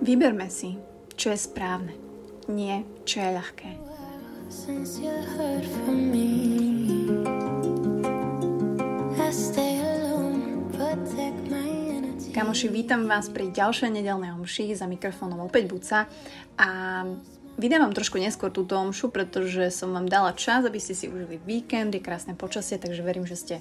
Vyberme si, čo je správne, nie čo je ľahké. Kamoši, vítam vás pri ďalšej nedelnej omši za mikrofónom opäť Buca a vydávam trošku neskôr túto omšu, pretože som vám dala čas, aby ste si užili víkend, je krásne počasie, takže verím, že ste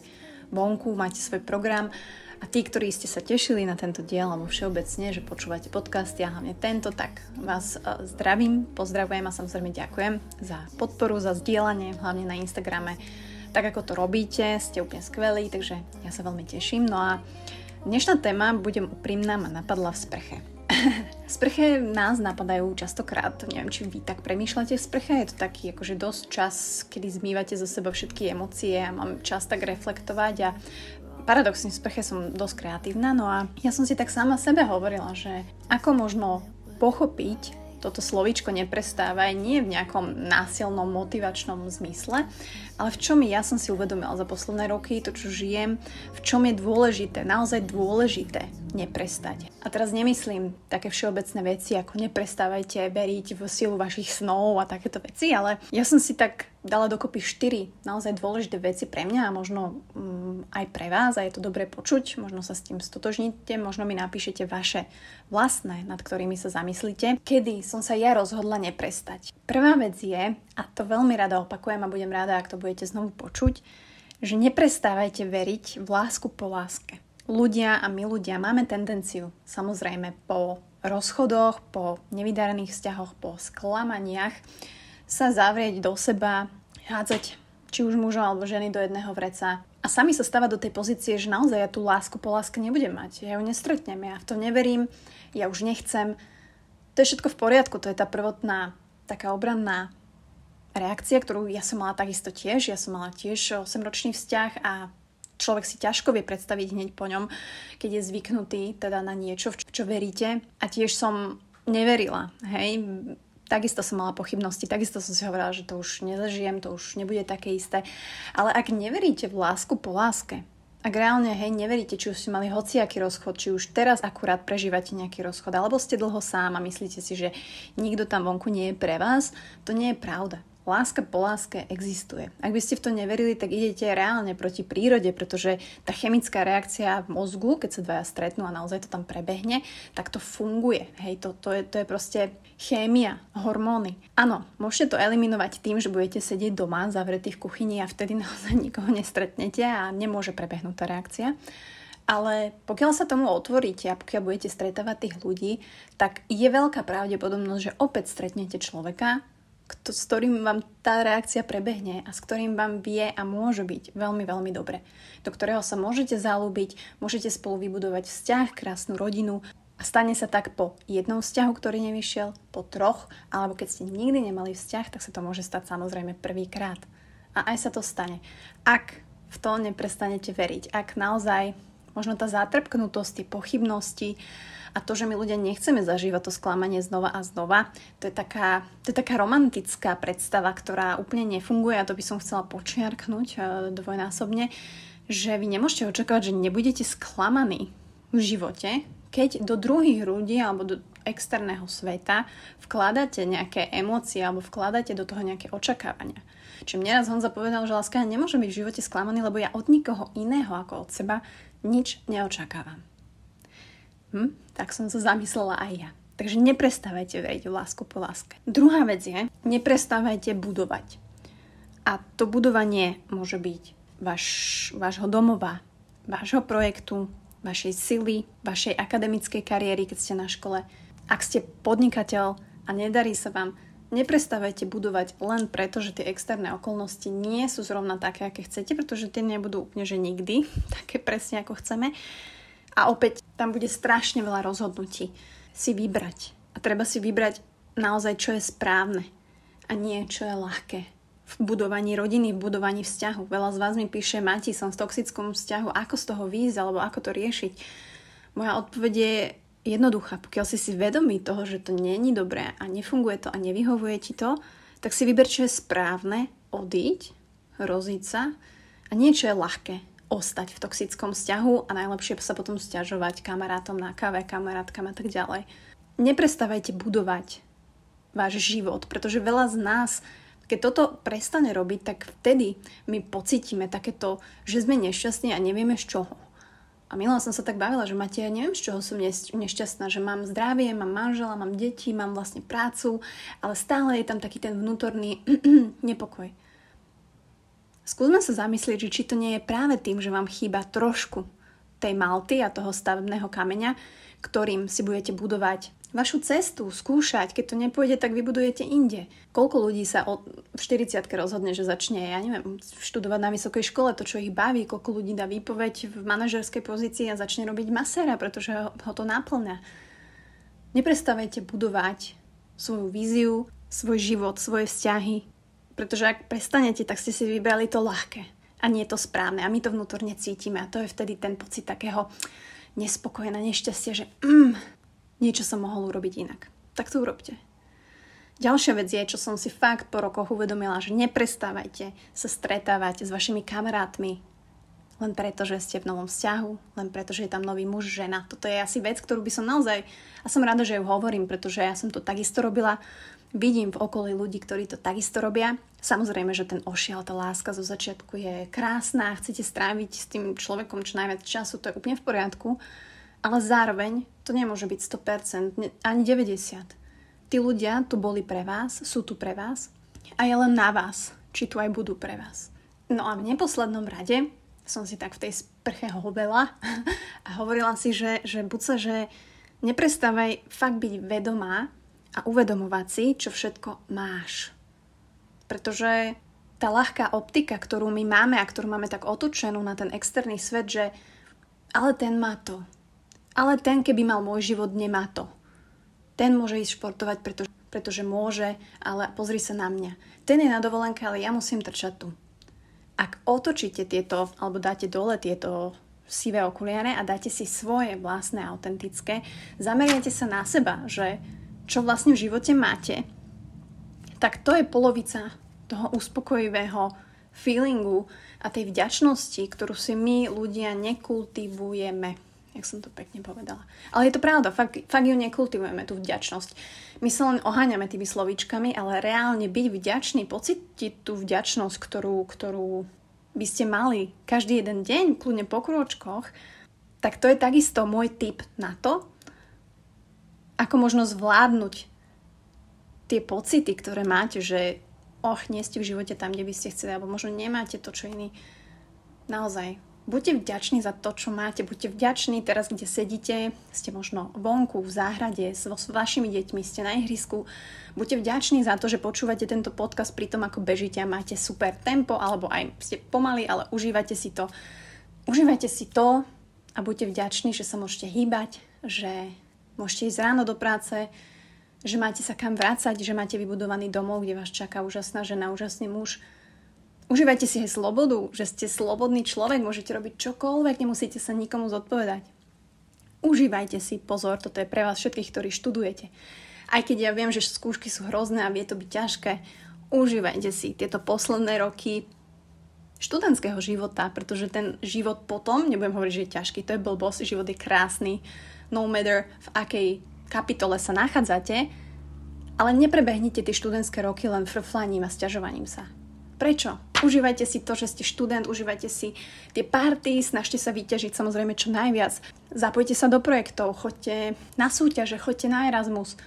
vonku, máte svoj program a tí, ktorí ste sa tešili na tento diel, alebo všeobecne, že počúvate podcasty a hlavne tento, tak vás e, zdravím, pozdravujem a samozrejme ďakujem za podporu, za zdieľanie, hlavne na Instagrame. Tak ako to robíte, ste úplne skvelí, takže ja sa veľmi teším. No a dnešná téma, budem úprimná, ma napadla v sprche. sprche nás napadajú častokrát, neviem, či vy tak premýšľate sprche, je to taký akože dosť čas, kedy zmývate zo seba všetky emócie a mám čas tak reflektovať a paradoxne v sprche som dosť kreatívna, no a ja som si tak sama sebe hovorila, že ako možno pochopiť toto slovíčko neprestávaj nie v nejakom násilnom motivačnom zmysle, ale v čom ja som si uvedomila za posledné roky, to čo žijem, v čom je dôležité, naozaj dôležité neprestať. A teraz nemyslím také všeobecné veci, ako neprestávajte veriť v silu vašich snov a takéto veci, ale ja som si tak dala dokopy štyri naozaj dôležité veci pre mňa a možno um, aj pre vás a je to dobre počuť, možno sa s tým stotožníte, možno mi napíšete vaše vlastné, nad ktorými sa zamyslíte, kedy som sa ja rozhodla neprestať. Prvá vec je, a to veľmi rada opakujem a budem rada, ak to bude budete znovu počuť, že neprestávajte veriť v lásku po láske. Ľudia a my ľudia máme tendenciu, samozrejme po rozchodoch, po nevydarených vzťahoch, po sklamaniach, sa zavrieť do seba, hádzať či už muža alebo ženy do jedného vreca a sami sa stávať do tej pozície, že naozaj ja tú lásku po láske nebudem mať. Ja ju nestretnem, ja v to neverím, ja už nechcem. To je všetko v poriadku, to je tá prvotná taká obranná reakcia, ktorú ja som mala takisto tiež. Ja som mala tiež 8-ročný vzťah a človek si ťažko vie predstaviť hneď po ňom, keď je zvyknutý teda na niečo, v čo veríte. A tiež som neverila, hej. Takisto som mala pochybnosti, takisto som si hovorila, že to už nezažijem, to už nebude také isté. Ale ak neveríte v lásku po láske, ak reálne, hej, neveríte, či už ste mali hociaký rozchod, či už teraz akurát prežívate nejaký rozchod, alebo ste dlho sám a myslíte si, že nikto tam vonku nie je pre vás, to nie je pravda láska po láske existuje. Ak by ste v to neverili, tak idete reálne proti prírode, pretože tá chemická reakcia v mozgu, keď sa dvaja stretnú a naozaj to tam prebehne, tak to funguje. Hej, to, to, je, to je proste chémia, hormóny. Áno, môžete to eliminovať tým, že budete sedieť doma, zavretí v kuchyni a vtedy naozaj nikoho nestretnete a nemôže prebehnúť tá reakcia. Ale pokiaľ sa tomu otvoríte a pokiaľ budete stretávať tých ľudí, tak je veľká pravdepodobnosť, že opäť stretnete človeka, kto, s ktorým vám tá reakcia prebehne a s ktorým vám vie a môže byť veľmi, veľmi dobre. Do ktorého sa môžete zalúbiť, môžete spolu vybudovať vzťah, krásnu rodinu a stane sa tak po jednom vzťahu, ktorý nevyšiel, po troch, alebo keď ste nikdy nemali vzťah, tak sa to môže stať samozrejme prvýkrát. A aj sa to stane. Ak v to neprestanete veriť, ak naozaj možno tá zatrpknutosť, tie pochybnosti, a to, že my ľudia nechceme zažívať to sklamanie znova a znova, to je taká, to je taká romantická predstava, ktorá úplne nefunguje a to by som chcela počiarknúť uh, dvojnásobne, že vy nemôžete očakávať, že nebudete sklamaní v živote, keď do druhých ľudí alebo do externého sveta vkladáte nejaké emócie alebo vkladáte do toho nejaké očakávania. Čiže mne raz Honza povedal, že láska nemôže byť v živote sklamaný, lebo ja od nikoho iného ako od seba nič neočakávam. Hm? Tak som sa zamyslela aj ja. Takže neprestávajte veriť v lásku po láske. Druhá vec je, neprestávajte budovať. A to budovanie môže byť vaš, vášho domova, vášho projektu, vašej sily, vašej akademickej kariéry, keď ste na škole. Ak ste podnikateľ a nedarí sa vám, neprestávajte budovať len preto, že tie externé okolnosti nie sú zrovna také, aké chcete, pretože tie nebudú úplne že nikdy také presne, ako chceme. A opäť tam bude strašne veľa rozhodnutí si vybrať. A treba si vybrať naozaj, čo je správne a nie, čo je ľahké. V budovaní rodiny, v budovaní vzťahu. Veľa z vás mi píše, Mati, som v toxickom vzťahu, ako z toho výjsť, alebo ako to riešiť. Moja odpoveď je jednoduchá. Pokiaľ si si vedomý toho, že to není dobré a nefunguje to a nevyhovuje ti to, tak si vyber, čo je správne, odíť, roziť sa a niečo je ľahké ostať v toxickom vzťahu a najlepšie sa potom stiažovať kamarátom na káve, kamarátkam a tak ďalej. neprestávajte budovať váš život, pretože veľa z nás, keď toto prestane robiť, tak vtedy my pocítime takéto, že sme nešťastní a nevieme z čoho. A minula som sa tak bavila, že máte, ja neviem, z čoho som nešťastná, že mám zdravie, mám manžela, mám deti, mám vlastne prácu, ale stále je tam taký ten vnútorný nepokoj. Skúsme sa zamyslieť, že či to nie je práve tým, že vám chýba trošku tej malty a toho stavebného kameňa, ktorým si budete budovať vašu cestu, skúšať. Keď to nepôjde, tak vybudujete inde. Koľko ľudí sa od, v 40 rozhodne, že začne, ja neviem, študovať na vysokej škole, to, čo ich baví, koľko ľudí dá výpoveď v manažerskej pozícii a začne robiť masera, pretože ho, to naplňa. Neprestávajte budovať svoju víziu, svoj život, svoje vzťahy, pretože ak prestanete, tak ste si vybrali to ľahké a nie je to správne a my to vnútorne cítime a to je vtedy ten pocit takého nespokojená, nešťastia, že mm, niečo som mohol urobiť inak. Tak to urobte. Ďalšia vec je, čo som si fakt po rokoch uvedomila, že neprestávajte sa stretávať s vašimi kamarátmi len preto, že ste v novom vzťahu, len preto, že je tam nový muž, žena. Toto je asi vec, ktorú by som naozaj, a som rada, že ju hovorím, pretože ja som to takisto robila, vidím v okolí ľudí, ktorí to takisto robia. Samozrejme, že ten ošial, tá láska zo začiatku je krásna, chcete stráviť s tým človekom čo najviac času, to je úplne v poriadku, ale zároveň to nemôže byť 100%, ani 90%. Tí ľudia tu boli pre vás, sú tu pre vás a je len na vás, či tu aj budú pre vás. No a v neposlednom rade som si tak v tej sprche hobela a hovorila si, že, že buď sa, že neprestávaj fakt byť vedomá a uvedomovať si, čo všetko máš. Pretože tá ľahká optika, ktorú my máme a ktorú máme tak otočenú na ten externý svet, že ale ten má to, ale ten, keby mal môj život, nemá to. Ten môže ísť športovať, pretože, pretože môže, ale pozri sa na mňa. Ten je na dovolenke, ale ja musím trčať tu. Ak otočíte tieto, alebo dáte dole tieto sivé okuliare a dáte si svoje vlastné, autentické, zameriate sa na seba, že čo vlastne v živote máte, tak to je polovica toho uspokojivého feelingu a tej vďačnosti, ktorú si my ľudia nekultivujeme jak som to pekne povedala. Ale je to pravda, fakt, fakt ju nekultivujeme, tú vďačnosť. My sa len oháňame tými slovíčkami, ale reálne byť vďačný, pocítiť tú vďačnosť, ktorú, ktorú by ste mali každý jeden deň, kľudne po krôčkoch, tak to je takisto môj tip na to, ako možno zvládnuť tie pocity, ktoré máte, že och, nie ste v živote tam, kde by ste chceli, alebo možno nemáte to, čo iný. Naozaj, Buďte vďační za to, čo máte. Buďte vďační teraz, kde sedíte. Ste možno vonku, v záhrade, s, s vašimi deťmi, ste na ihrisku. Buďte vďační za to, že počúvate tento podcast pri tom, ako bežíte a máte super tempo, alebo aj ste pomaly, ale užívate si to. Užívajte si to a buďte vďační, že sa môžete hýbať, že môžete ísť ráno do práce, že máte sa kam vrácať, že máte vybudovaný domov, kde vás čaká úžasná žena, úžasný muž, Užívajte si aj slobodu, že ste slobodný človek, môžete robiť čokoľvek, nemusíte sa nikomu zodpovedať. Užívajte si, pozor, toto je pre vás všetkých, ktorí študujete. Aj keď ja viem, že skúšky sú hrozné a vie to byť ťažké, užívajte si tieto posledné roky študentského života, pretože ten život potom, nebudem hovoriť, že je ťažký, to je blbosť, život je krásny, no matter v akej kapitole sa nachádzate, ale neprebehnite tie študentské roky len frflaním a sťažovaním sa. Prečo? Užívajte si to, že ste študent, užívajte si tie party, snažte sa vyťažiť samozrejme čo najviac. Zapojte sa do projektov, choďte na súťaže, choďte na Erasmus.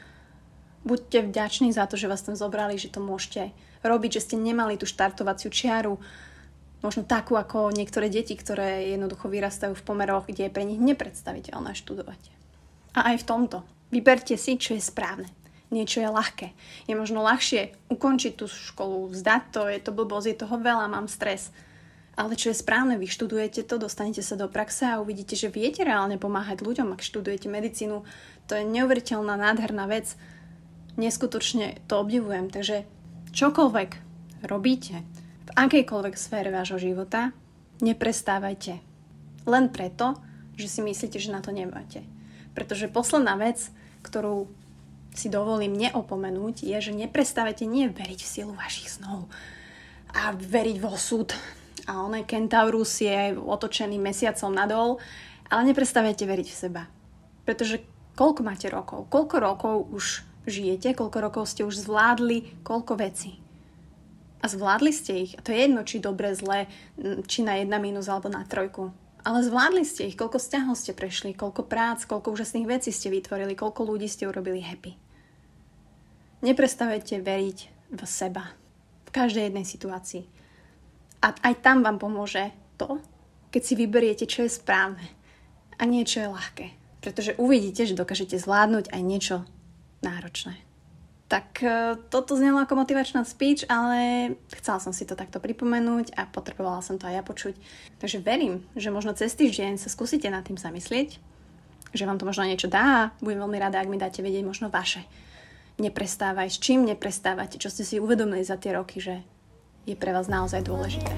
Buďte vďační za to, že vás tam zobrali, že to môžete robiť, že ste nemali tú štartovaciu čiaru, možno takú ako niektoré deti, ktoré jednoducho vyrastajú v pomeroch, kde je pre nich nepredstaviteľné študovať. A aj v tomto. Vyberte si, čo je správne niečo je ľahké. Je možno ľahšie ukončiť tú školu, vzdať to, je to blbosť, je toho veľa, mám stres. Ale čo je správne, vy študujete to, dostanete sa do praxe a uvidíte, že viete reálne pomáhať ľuďom, ak študujete medicínu. To je neuveriteľná, nádherná vec. Neskutočne to obdivujem. Takže čokoľvek robíte, v akejkoľvek sfére vášho života, neprestávajte. Len preto, že si myslíte, že na to nemáte. Pretože posledná vec, ktorú si dovolím neopomenúť, je, že neprestávate nie veriť v silu vašich snov a veriť vo súd. A on aj Kentaurus je otočený mesiacom nadol, ale neprestávajte veriť v seba. Pretože Koľko máte rokov? Koľko rokov už žijete? Koľko rokov ste už zvládli? Koľko vecí? A zvládli ste ich. A to je jedno, či dobre, zle, či na jedna mínus alebo na trojku. Ale zvládli ste ich. Koľko vzťahov ste prešli, koľko prác, koľko úžasných vecí ste vytvorili, koľko ľudí ste urobili happy. Neprestávajte veriť v seba. V každej jednej situácii. A aj tam vám pomôže to, keď si vyberiete, čo je správne a niečo je ľahké. Pretože uvidíte, že dokážete zvládnuť aj niečo náročné. Tak e, toto znelo ako motivačná speech, ale chcela som si to takto pripomenúť a potrebovala som to aj ja počuť. Takže verím, že možno cez týždeň sa skúsite nad tým zamyslieť, že vám to možno niečo dá budem veľmi rada, ak mi dáte vedieť možno vaše. Neprestávaj, s čím neprestávate, čo ste si uvedomili za tie roky, že je pre vás naozaj dôležité.